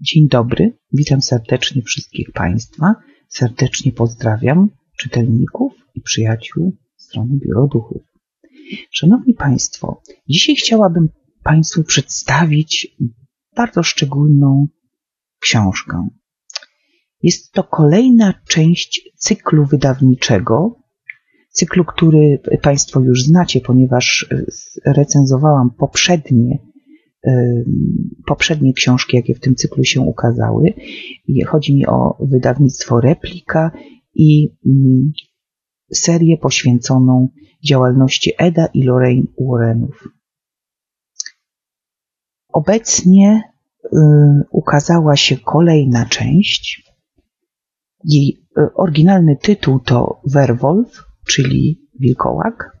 Dzień dobry, witam serdecznie wszystkich Państwa. Serdecznie pozdrawiam czytelników i przyjaciół strony Biuro Duchów. Szanowni Państwo, dzisiaj chciałabym Państwu przedstawić bardzo szczególną książkę. Jest to kolejna część cyklu wydawniczego, cyklu, który Państwo już znacie, ponieważ recenzowałam poprzednie poprzednie książki, jakie w tym cyklu się ukazały. Chodzi mi o wydawnictwo Replika i mm, serię poświęconą działalności Eda i Lorraine Warrenów. Obecnie y, ukazała się kolejna część. Jej y, oryginalny tytuł to Werwolf, czyli wilkołak.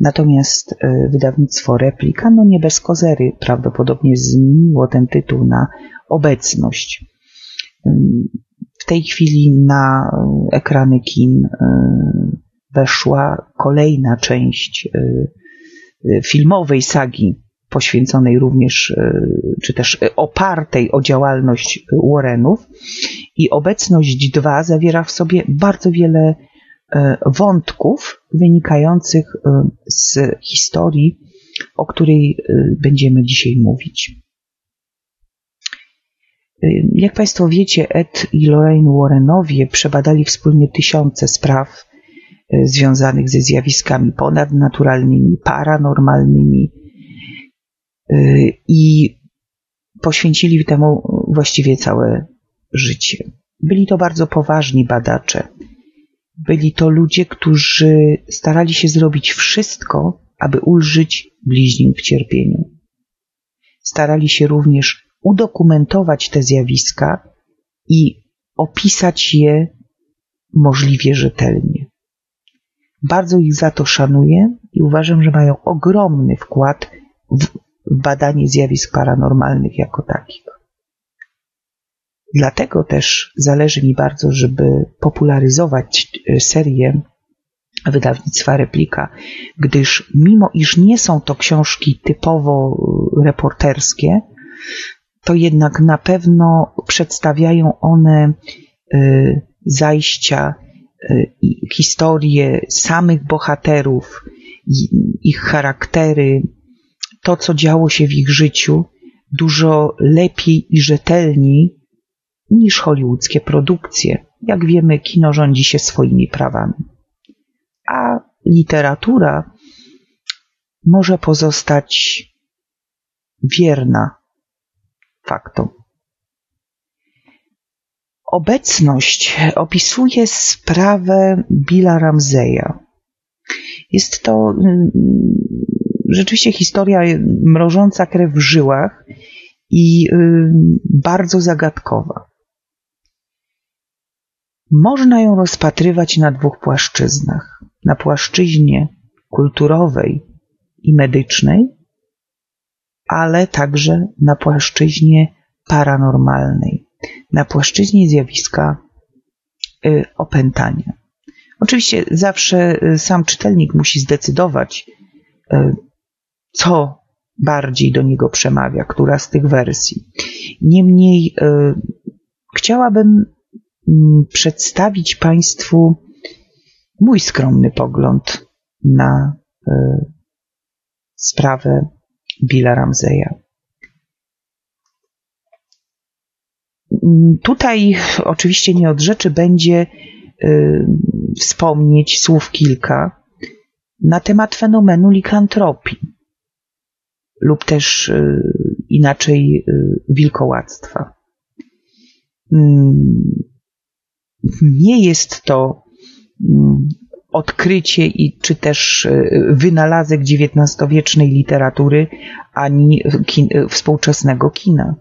Natomiast e, wydawnictwo Replika, no nie bez kozery, prawdopodobnie zmieniło ten tytuł na obecność. W tej chwili na ekrany kin e, weszła kolejna część e, filmowej sagi, poświęconej również, czy też opartej o działalność Warrenów. I obecność 2 zawiera w sobie bardzo wiele wątków wynikających e, z historii, o której e, będziemy dzisiaj mówić. Jak Państwo wiecie, Ed i Lorraine Warrenowie przebadali wspólnie tysiące spraw związanych ze zjawiskami ponadnaturalnymi, paranormalnymi i poświęcili temu właściwie całe życie. Byli to bardzo poważni badacze byli to ludzie, którzy starali się zrobić wszystko, aby ulżyć bliźnim w cierpieniu. Starali się również udokumentować te zjawiska i opisać je możliwie rzetelnie. Bardzo ich za to szanuję i uważam, że mają ogromny wkład w badanie zjawisk paranormalnych jako takich. Dlatego też zależy mi bardzo, żeby popularyzować e, serię wydawnictwa Replika, gdyż mimo iż nie są to książki typowo e, reporterskie, to jednak na pewno przedstawiają one e, zajścia i historie samych bohaterów, ich charaktery, to co działo się w ich życiu dużo lepiej i rzetelniej niż hollywoodzkie produkcje. Jak wiemy, kino rządzi się swoimi prawami. A literatura może pozostać wierna faktom. Obecność opisuje sprawę Billa Ramseya. Jest to mm, rzeczywiście historia mrożąca krew w żyłach i y, bardzo zagadkowa. Można ją rozpatrywać na dwóch płaszczyznach. Na płaszczyźnie kulturowej i medycznej, ale także na płaszczyźnie paranormalnej, na płaszczyźnie zjawiska y, opętania. Oczywiście zawsze y, sam czytelnik musi zdecydować, y, co bardziej do niego przemawia, która z tych wersji. Niemniej chciałabym przedstawić Państwu mój skromny pogląd na e, sprawę Billa Ramseya. Mm, tutaj oczywiście nie od rzeczy będzie e, wspomnieć słów kilka na temat fenomenu likantropii lub też e, inaczej wilkołactwa. Nie jest to mm, odkrycie i czy też e, wynalazek XIX-wiecznej literatury ani kin, e, współczesnego kina.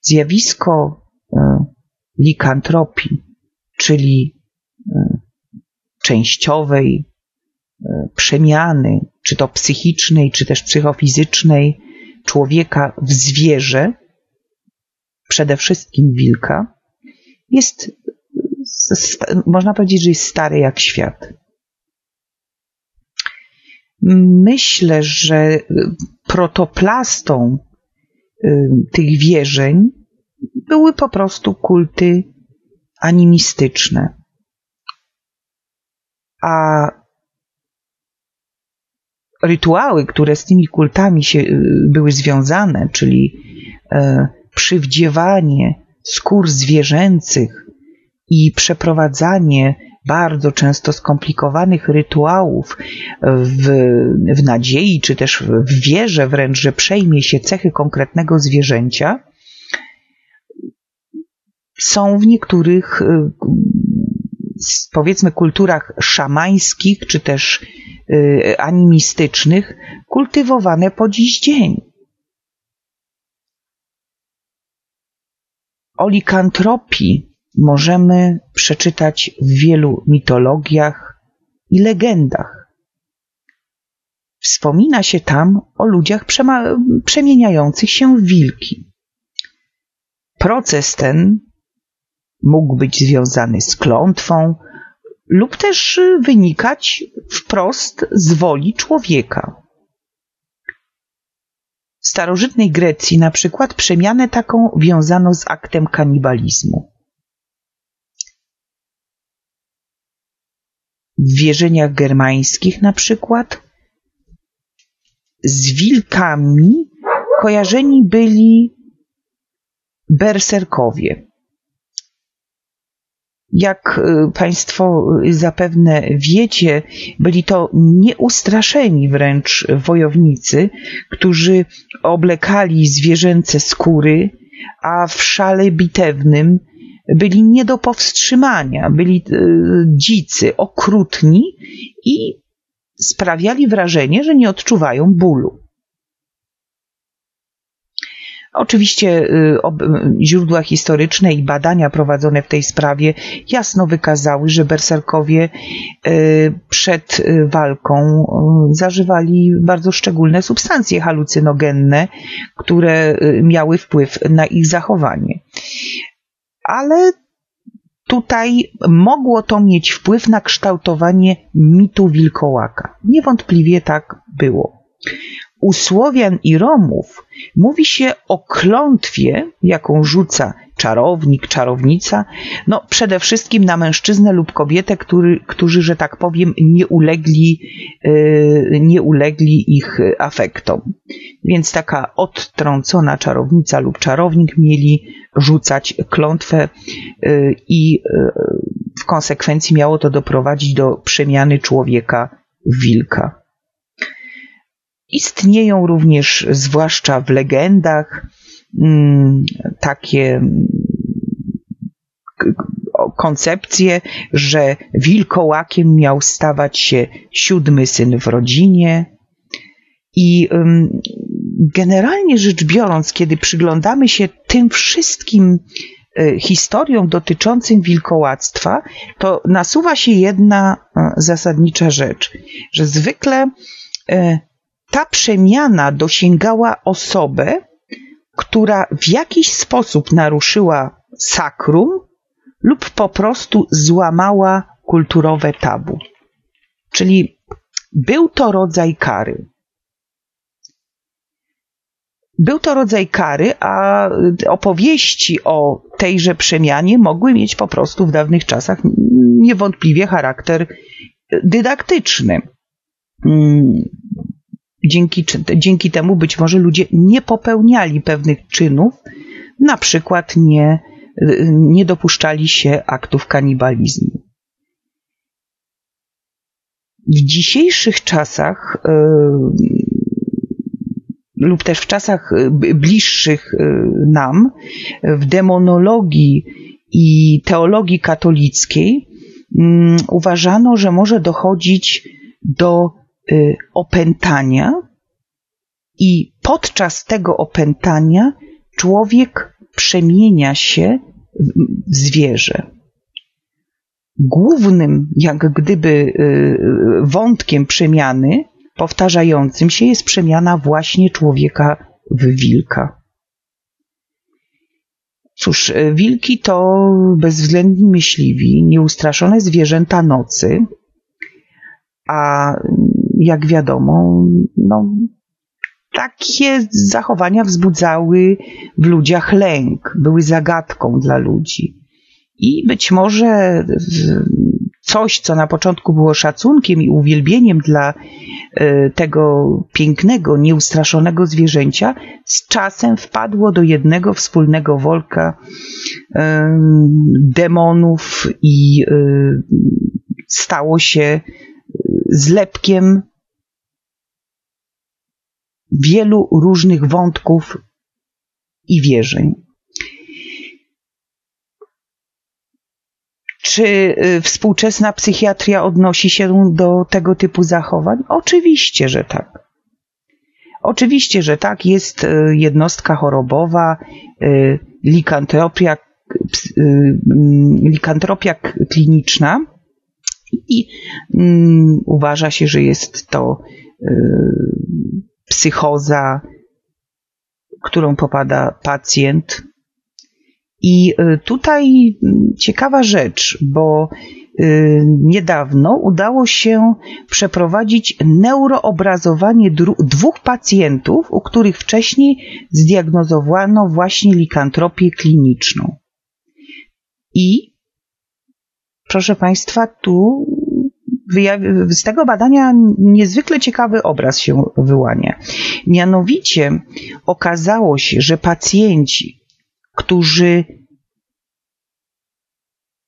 Zjawisko e, likantropii, czyli częściowej przemiany, czy to psychicznej, czy też psychofizycznej człowieka w zwierzę, przede wszystkim wilka, jest można powiedzieć, że jest stary jak świat. Myślę, że protoplastą y, tych wierzeń były po prostu kulty animistyczne. A rytuały, które z tymi kultami się y, były związane, czyli e, przywdziewanie skór zwierzęcych i przeprowadzanie bardzo często skomplikowanych rytuałów w, w nadziei, czy też w wierze wręcz, że przejmie się cechy konkretnego zwierzęcia, są w niektórych y, powiedzmy kulturach szamańskich, czy też y, animistycznych, kultywowane po dziś dzień. O likantropii możemy przeczytać w wielu mitologiach i legendach. Wspomina się tam o ludziach przemieniających się w wilki. Proces ten mógł być związany z klątwą lub też wynikać wprost z woli człowieka. W starożytnej Grecji na przykład przemianę taką wiązano z aktem kanibalizmu. W wierzeniach germańskich na przykład z wilkami kojarzeni byli berserkowie. Jak y, Państwo zapewne wiecie, byli to nieustraszeni wręcz wojownicy, którzy oblekali zwierzęce skóry, a w szale bitewnym byli nie do powstrzymania, byli y, dzicy, okrutni i sprawiali wrażenie, że nie odczuwają bólu. Oczywiście y, źródła historyczne i badania prowadzone w tej sprawie jasno wykazały, że berserkowie y, przed walką zażywali bardzo szczególne substancje halucynogenne, które miały wpływ na ich zachowanie. Ale tutaj mogło to mieć wpływ na kształtowanie mitu wilkołaka. Niewątpliwie tak było. U Słowian i Romów mówi się o klątwie, jaką rzuca czarownik, czarownica, no przede wszystkim na mężczyznę lub kobietę, który, którzy, że tak powiem, nie ulegli, yy, nie ulegli ich afektom. Więc taka odtrącona czarownica lub czarownik mieli rzucać klątwę yy, i yy, w konsekwencji miało to doprowadzić do przemiany człowieka w wilka. Istnieją również, zwłaszcza w legendach, takie mm, koncepcje, że wilkołakiem miał stawać się siódmy syn w rodzinie. I generalnie rzecz biorąc, kiedy przyglądamy się tym wszystkim e, historiom dotyczącym wilkołactwa, to nasuwa się jedna e, zasadnicza rzecz, że zwykle e, ta przemiana dosięgała osobę, która w jakiś sposób naruszyła sakrum lub po prostu złamała kulturowe tabu. Czyli był to rodzaj kary. Był to rodzaj kary, a opowieści o tejże przemianie mogły mieć po prostu w dawnych czasach niewątpliwie charakter dydaktyczny. Dzięki, dzięki temu być może ludzie nie popełniali pewnych czynów, na przykład nie, nie dopuszczali się aktów kanibalizmu. W dzisiejszych czasach yy, lub też w czasach bliższych nam, w demonologii i teologii katolickiej, yy, uważano, że może dochodzić do opętania i podczas tego opętania człowiek przemienia się w zwierzę. Głównym, jak gdyby, y, wątkiem przemiany, powtarzającym się, jest przemiana właśnie człowieka w wilka. Cóż, y, wilki to bezwzględni myśliwi, nieustraszone zwierzęta nocy, a jak wiadomo, no, takie zachowania wzbudzały w ludziach lęk, były zagadką dla ludzi. I być może coś, co na początku było szacunkiem i uwielbieniem dla e, tego pięknego, nieustraszonego zwierzęcia, z czasem wpadło do jednego wspólnego wolka demonów i e, stało się zlepkiem wielu różnych wątków i wierzeń. Czy y, współczesna psychiatria odnosi się do tego typu zachowań? Oczywiście, że tak. Oczywiście, że tak. Jest y, jednostka chorobowa, y, likantropia, mm, likantropia kliniczna i mm, uważa się, że jest to psychoza, którą popada pacjent. I y, tutaj mm, ciekawa rzecz, bo y, niedawno udało się przeprowadzić neuroobrazowanie dwóch pacjentów, u których wcześniej zdiagnozowano właśnie likantropię kliniczną. I proszę Państwa, tu z tego badania niezwykle ciekawy obraz się wyłania. Mianowicie okazało się, że pacjenci, którzy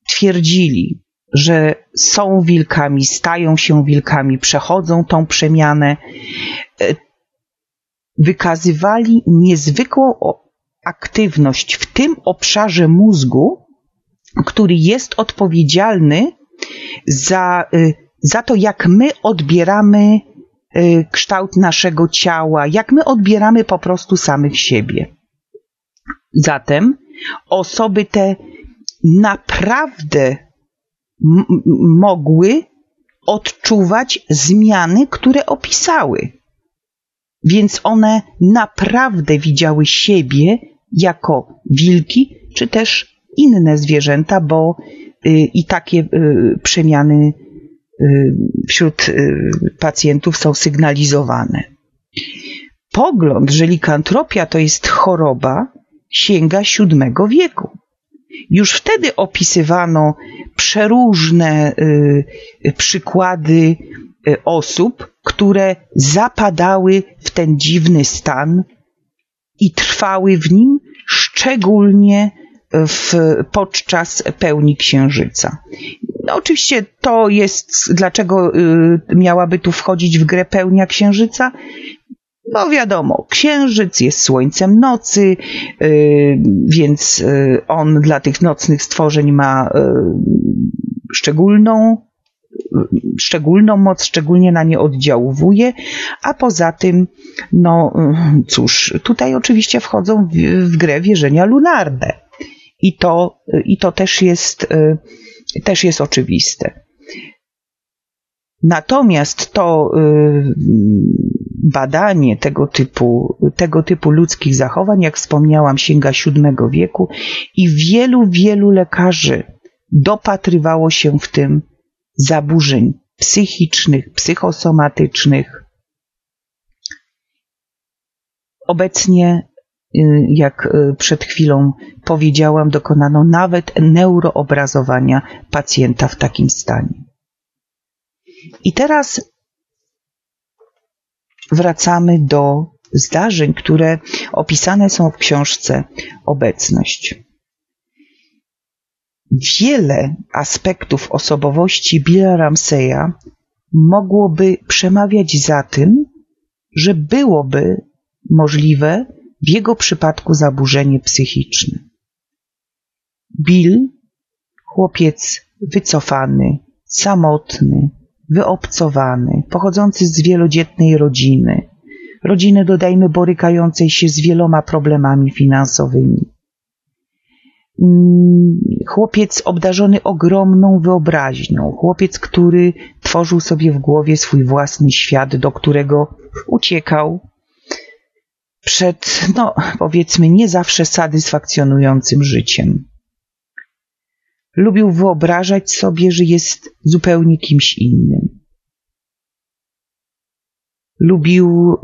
twierdzili, że są wilkami, stają się wilkami, przechodzą tą przemianę, e, wykazywali niezwykłą aktywność w tym obszarze mózgu, który jest odpowiedzialny za y, za to, jak my odbieramy y, kształt naszego ciała, jak my odbieramy po prostu samych siebie. Zatem osoby te naprawdę mogły odczuwać zmiany, które opisały. Więc one naprawdę widziały siebie jako wilki, czy też inne zwierzęta, bo y, i takie y, przemiany Y, wśród pacjentów są sygnalizowane. Pogląd, że likantropia to jest choroba, sięga VII wieku. Już wtedy opisywano przeróżne przykłady osób, które zapadały w ten dziwny stan i trwały w nim szczególnie w, podczas pełni księżyca. No, oczywiście to jest, dlaczego y, miałaby tu wchodzić w grę pełnia księżyca? No wiadomo, księżyc jest słońcem nocy, y, więc y, on dla tych nocnych stworzeń ma y, szczególną, szczególną moc, szczególnie na nie oddziałuje, a poza tym, no cóż, tutaj oczywiście wchodzą w, w grę wierzenia lunarne. I to, i to też jest też jest oczywiste. Natomiast to y, badanie tego typu, tego typu ludzkich zachowań, jak wspomniałam, sięga VII wieku i wielu, wielu lekarzy dopatrywało się w tym zaburzeń psychicznych, psychosomatycznych. Obecnie Y, jak y, przed chwilą powiedziałam, dokonano nawet neuroobrazowania pacjenta w takim stanie. I teraz wracamy do zdarzeń, które opisane są w książce Obecność. Wiele aspektów osobowości Billa Ramseya mogłoby przemawiać za tym, że byłoby możliwe w jego przypadku zaburzenie psychiczne. Bill, chłopiec wycofany, samotny, wyobcowany, pochodzący z wielodzietnej rodziny, rodziny dodajmy borykającej się z wieloma problemami finansowymi. Mm, chłopiec obdarzony ogromną wyobraźnią, chłopiec, który tworzył sobie w głowie swój własny świat, do którego uciekał, przed, no powiedzmy, nie zawsze satysfakcjonującym życiem. Lubił wyobrażać sobie, że jest zupełnie kimś innym. Lubił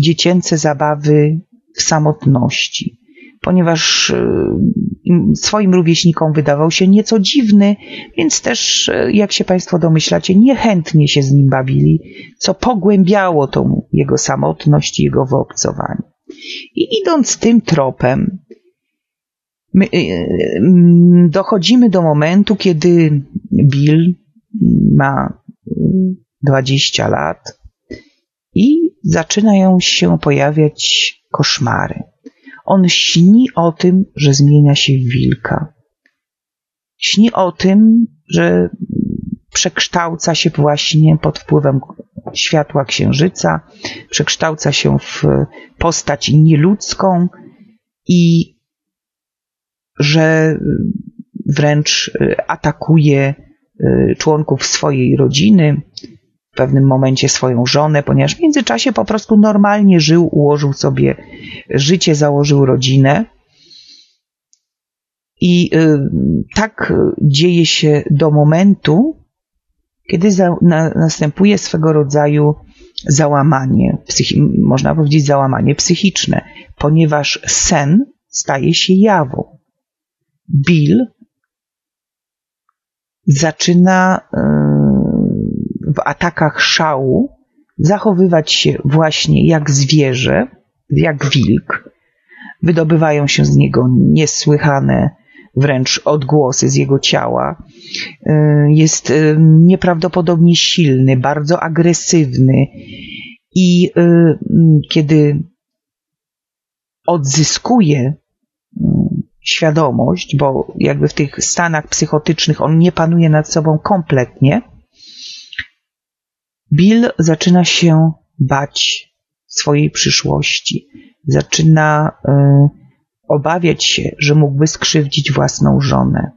dziecięce zabawy w samotności, ponieważ y, swoim rówieśnikom wydawał się nieco dziwny, więc też, y, jak się Państwo domyślacie, niechętnie się z nim bawili, co pogłębiało tą jego samotność i jego wyobcowanie. I idąc tym tropem, my, dochodzimy do momentu, kiedy Bill ma 20 lat i zaczynają się pojawiać koszmary. On śni o tym, że zmienia się w wilka. Śni o tym, że przekształca się właśnie pod wpływem światła księżyca, przekształca się w postać nieludzką i że wręcz atakuje y, członków swojej rodziny, w pewnym momencie swoją żonę, ponieważ w międzyczasie po prostu normalnie żył, ułożył sobie życie, założył rodzinę. I y, tak dzieje się do momentu, kiedy za, na, następuje swego rodzaju załamanie, psychi, można powiedzieć załamanie psychiczne, ponieważ sen staje się jawą. Bill zaczyna w atakach szału zachowywać się właśnie jak zwierzę, jak wilk. Wydobywają się z niego niesłychane wręcz odgłosy z jego ciała. Jest nieprawdopodobnie silny, bardzo agresywny i kiedy odzyskuje świadomość, bo jakby w tych stanach psychotycznych on nie panuje nad sobą kompletnie, Bill zaczyna się bać swojej przyszłości. Zaczyna y, obawiać się, że mógłby skrzywdzić własną żonę.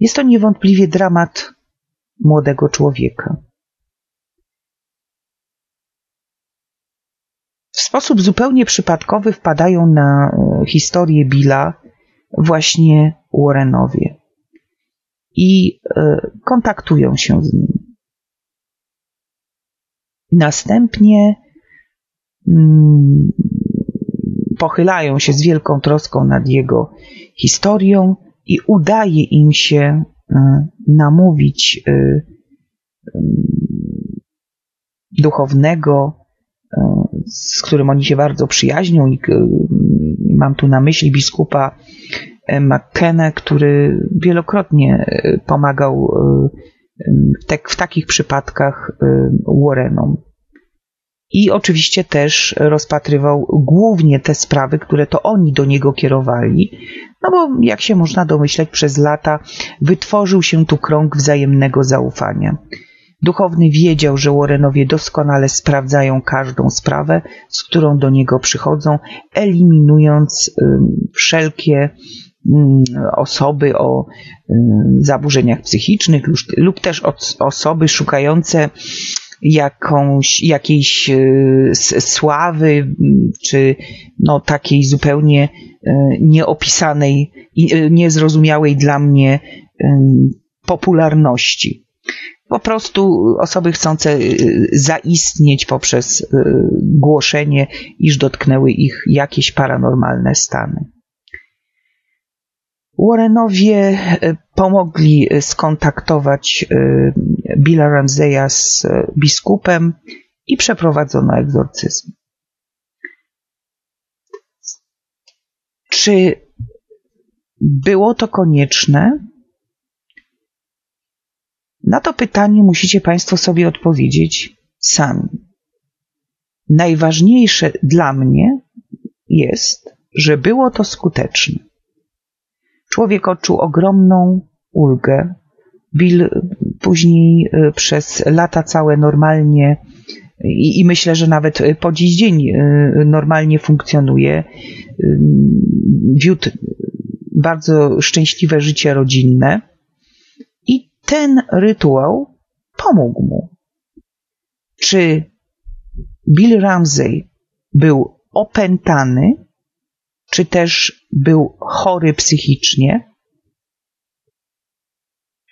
Jest to niewątpliwie dramat młodego człowieka. W sposób zupełnie przypadkowy wpadają na e, historię Billa właśnie Warrenowie i e, kontaktują się z nim. Następnie mm, pochylają się z wielką troską nad jego historią i udaje im się e, namówić duchownego z którym oni się bardzo przyjaźnią i mam tu na myśli biskupa e, McKenna, który wielokrotnie e, pomagał e, w takich przypadkach Warrenom. I oczywiście też rozpatrywał głównie te sprawy, które to oni do niego kierowali, no bo jak się można domyśleć, przez lata wytworzył się tu krąg wzajemnego zaufania. Duchowny wiedział, że Warrenowie doskonale sprawdzają każdą sprawę, z którą do niego przychodzą, eliminując wszelkie osoby o zaburzeniach psychicznych lub też osoby szukające jakąś, jakiejś y, sławy, czy no, takiej zupełnie y, nieopisanej y, niezrozumiałej dla mnie popularności po prostu osoby chcące zaistnieć poprzez głoszenie, iż dotknęły ich jakieś paranormalne stany. Warrenowie y, pomogli skontaktować Billa Ramseya z biskupem i przeprowadzono egzorcyzm. Czy było to konieczne? Na to pytanie musicie Państwo sobie odpowiedzieć sami. Najważniejsze dla mnie jest, że było to skuteczne. Człowiek odczuł ogromną ulgę. Bill później y, przez lata całe normalnie i, i, myślę, że nawet po dziś dzień y, normalnie funkcjonuje. Y, wiódł bardzo szczęśliwe życie rodzinne ten rytuał pomógł mu. Czy Bill Ramsey był opętany, czy też był chory psychicznie?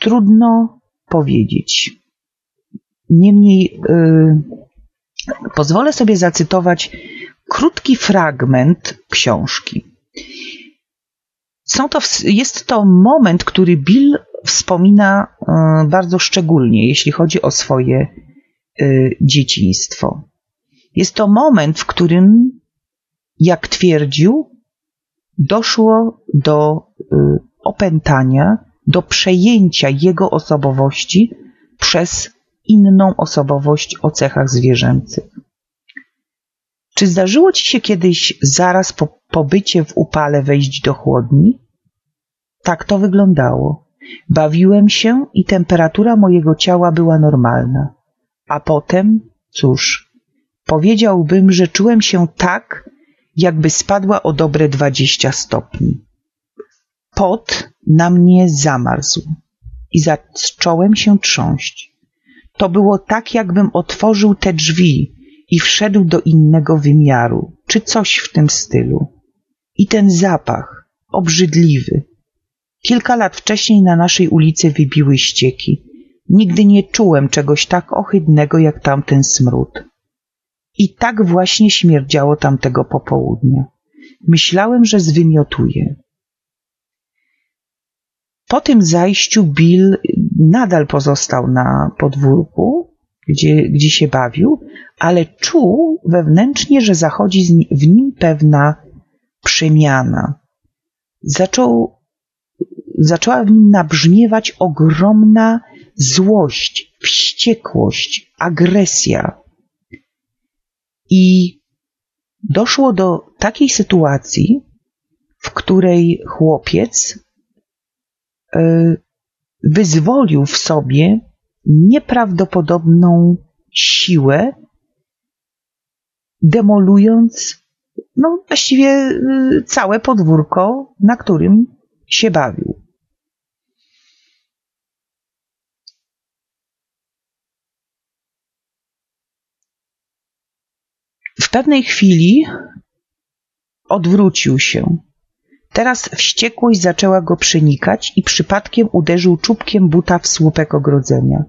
Trudno powiedzieć. Niemniej yy, Pozwolę sobie zacytować krótki fragment książki. Są to, jest to moment, który Bill wspomina e, bardzo szczególnie, jeśli chodzi o swoje e, dzieciństwo. Jest to moment, w którym, jak twierdził, doszło do e, opętania, do przejęcia jego osobowości przez inną osobowość o cechach zwierzęcych. Czy zdarzyło ci się kiedyś zaraz po pobycie w upale wejść do chłodni? Tak to wyglądało. Bawiłem się i temperatura mojego ciała była normalna. A potem, cóż, powiedziałbym, że czułem się tak, jakby spadła o dobre dwadzieścia stopni. Pot na mnie zamarzł i zacząłem się trząść. To było tak, jakbym otworzył te drzwi i wszedł do innego wymiaru, czy coś w tym stylu. I ten zapach, obrzydliwy. Kilka lat wcześniej na naszej ulicy wybiły ścieki. Nigdy nie czułem czegoś tak ohydnego jak tamten smród. I tak właśnie śmierdziało tamtego popołudnia. Myślałem, że zwymiotuję. Po tym zajściu Bill nadal pozostał na podwórku, gdzie, gdzie się bawił, ale czuł wewnętrznie, że zachodzi w nim pewna przemiana. Zaczął, zaczęła w nim nabrzmiewać ogromna złość, wściekłość, agresja. I doszło do takiej sytuacji, w której chłopiec e, wyzwolił w sobie nieprawdopodobną siłę, demolując no, właściwie y, całe podwórko, na którym się bawił. Pewnej chwili odwrócił się. Teraz wściekłość zaczęła go przenikać i przypadkiem uderzył czubkiem buta w słupek ogrodzenia.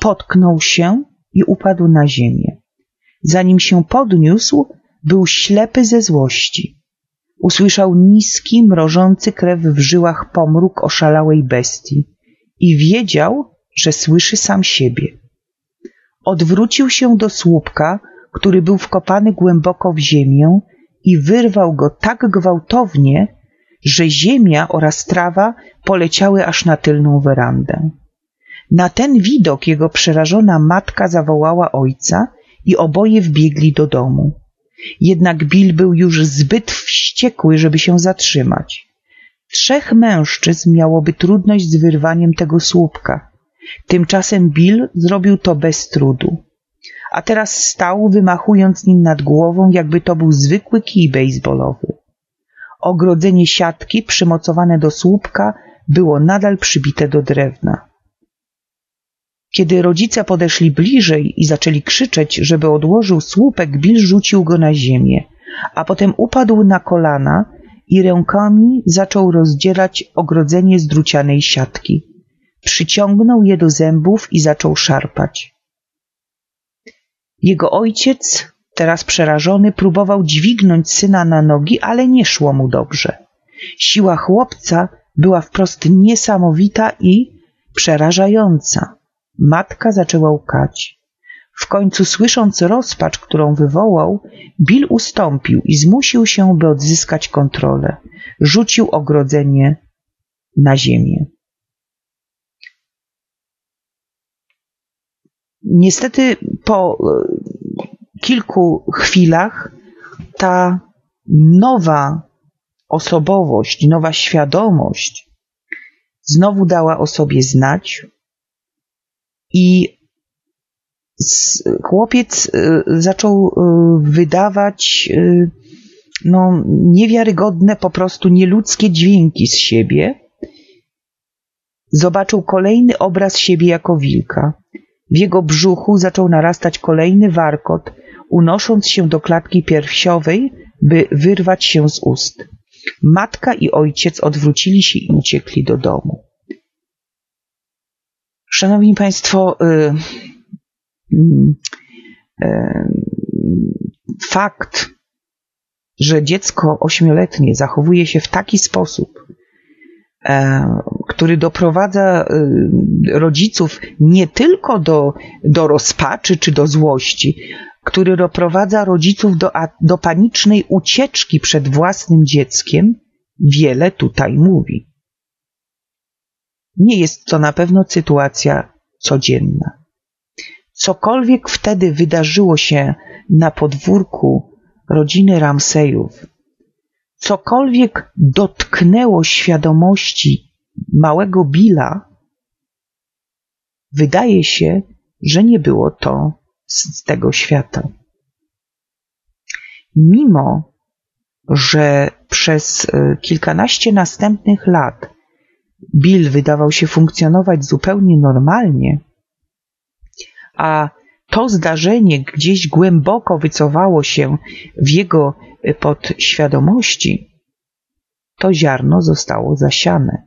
Potknął się i upadł na ziemię. Zanim się podniósł, był ślepy ze złości. Usłyszał niski, mrożący krew w żyłach pomruk oszalałej bestii i wiedział, że słyszy sam siebie. Odwrócił się do słupka, który był wkopany głęboko w ziemię i wyrwał go tak gwałtownie, że ziemia oraz trawa poleciały aż na tylną werandę. Na ten widok jego przerażona matka zawołała ojca i oboje wbiegli do domu. Jednak Bill był już zbyt wściekły, żeby się zatrzymać. Trzech mężczyzn miałoby trudność z wyrwaniem tego słupka. Tymczasem Bill zrobił to bez trudu. A teraz stał, wymachując nim nad głową, jakby to był zwykły kij baseballowy. Ogrodzenie siatki przymocowane do słupka było nadal przybite do drewna. Kiedy rodzice podeszli bliżej i zaczęli krzyczeć, żeby odłożył słupek, Bill rzucił go na ziemię, a potem upadł na kolana i rękami zaczął rozdzierać ogrodzenie z drucianej siatki. Przyciągnął je do zębów i zaczął szarpać. Jego ojciec, teraz przerażony, próbował dźwignąć syna na nogi, ale nie szło mu dobrze. Siła chłopca była wprost niesamowita i przerażająca. Matka zaczęła łkać. W końcu, słysząc rozpacz, którą wywołał, Bill ustąpił i zmusił się, by odzyskać kontrolę. Rzucił ogrodzenie na ziemię. Niestety, po e, kilku chwilach ta nowa osobowość, nowa świadomość znowu dała o sobie znać, i chłopiec y, zaczął y, wydawać no, niewiarygodne, po prostu nieludzkie dźwięki z siebie. Zobaczył kolejny obraz siebie jako wilka. W jego brzuchu zaczął narastać kolejny warkot, unosząc się do klatki piersiowej, by wyrwać się z ust. Matka i ojciec odwrócili się i uciekli do domu. Szanowni Państwo, y, mm, y, fakt, że dziecko ośmioletnie zachowuje się w taki sposób, który doprowadza e, rodziców nie tylko do, do rozpaczy czy do złości, który doprowadza rodziców do, do panicznej ucieczki przed własnym dzieckiem, wiele tutaj mówi. Nie jest to na pewno sytuacja codzienna. Cokolwiek wtedy wydarzyło się na podwórku rodziny Ramsejów, cokolwiek dotknęło świadomości małego Billa, wydaje się, że nie było to z tego świata. Mimo, że przez e, kilkanaście następnych lat Bill wydawał się funkcjonować zupełnie normalnie, a to zdarzenie gdzieś głęboko wycofało się w jego e, podświadomości, to ziarno zostało zasiane.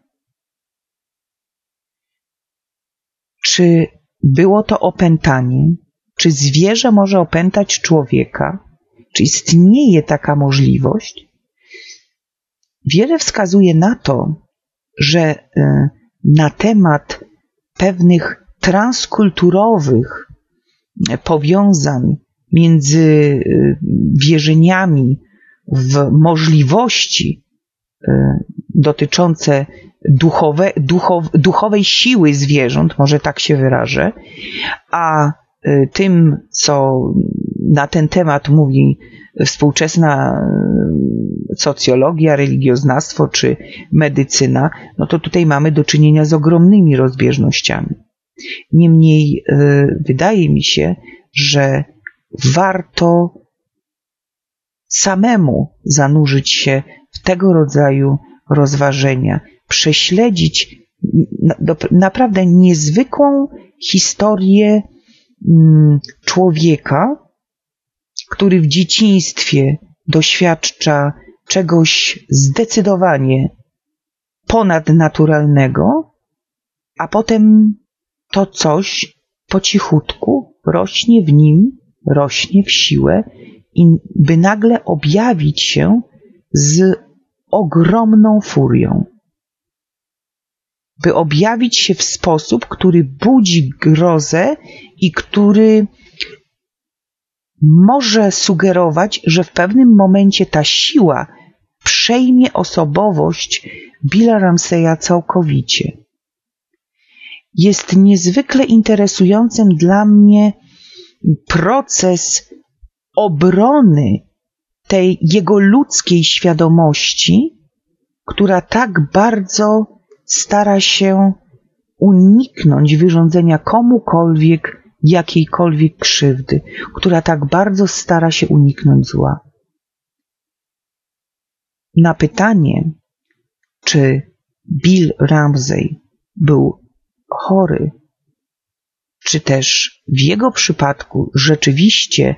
Czy było to opętanie? Czy zwierzę może opętać człowieka? Czy istnieje taka możliwość? Wiele wskazuje na to, że e, na temat pewnych transkulturowych powiązań między e, wierzeniami w możliwości e, dotyczące duchowe, duchow, duchowej siły zwierząt, może tak się wyrażę, a Y, tym, co na ten temat mówi współczesna y, socjologia, religioznawstwo czy medycyna, no to tutaj mamy do czynienia z ogromnymi rozbieżnościami. Niemniej y, wydaje mi się, że warto samemu zanurzyć się w tego rodzaju rozważenia, prześledzić naprawdę niezwykłą historię Mm, człowieka, który w dzieciństwie doświadcza czegoś zdecydowanie ponadnaturalnego, a potem to coś po cichutku rośnie w nim, rośnie w siłę i by nagle objawić się z ogromną furią by objawić się w sposób, który budzi grozę i który może sugerować, że w pewnym momencie ta siła przejmie osobowość Billa Ramseya całkowicie. Jest niezwykle interesującym dla mnie proces obrony tej jego ludzkiej świadomości, która tak bardzo stara się uniknąć wyrządzenia komukolwiek jakiejkolwiek krzywdy, która tak bardzo stara się uniknąć zła. Na pytanie, czy Bill Ramsey był chory, czy też w jego przypadku rzeczywiście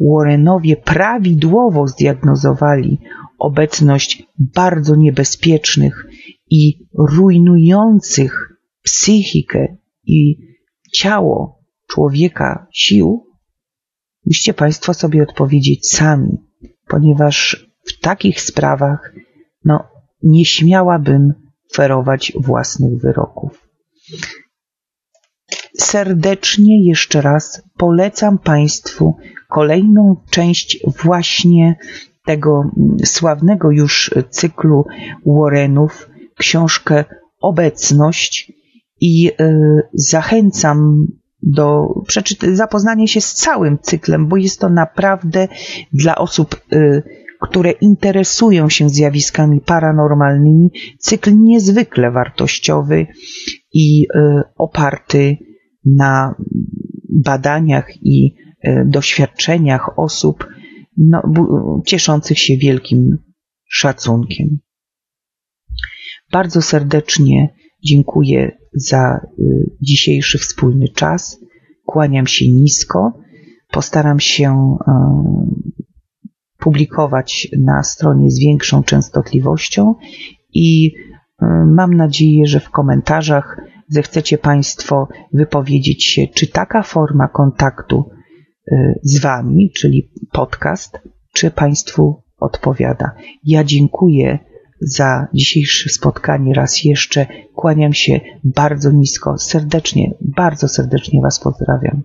Warrenowie prawidłowo zdiagnozowali obecność bardzo niebezpiecznych i rujnujących psychikę i ciało człowieka sił, musicie Państwo sobie odpowiedzieć sami, ponieważ w takich sprawach no, nie śmiałabym ferować własnych wyroków. Serdecznie jeszcze raz polecam Państwu kolejną część właśnie tego sławnego już cyklu Warrenów książkę Obecność i y, zachęcam do zapoznania się z całym cyklem, bo jest to naprawdę dla osób, y, które interesują się zjawiskami paranormalnymi, cykl niezwykle wartościowy i y, oparty na badaniach i doświadczeniach osób no, cieszących się wielkim szacunkiem. Bardzo serdecznie dziękuję za y, dzisiejszy wspólny czas. Kłaniam się nisko. Postaram się publikować na stronie z większą częstotliwością i y, mam nadzieję, że w komentarzach zechcecie Państwo wypowiedzieć się, czy taka forma kontaktu z Wami, czyli podcast, czy Państwu odpowiada. Ja dziękuję za dzisiejsze spotkanie raz jeszcze. Kłaniam się bardzo nisko, serdecznie, bardzo serdecznie Was pozdrawiam.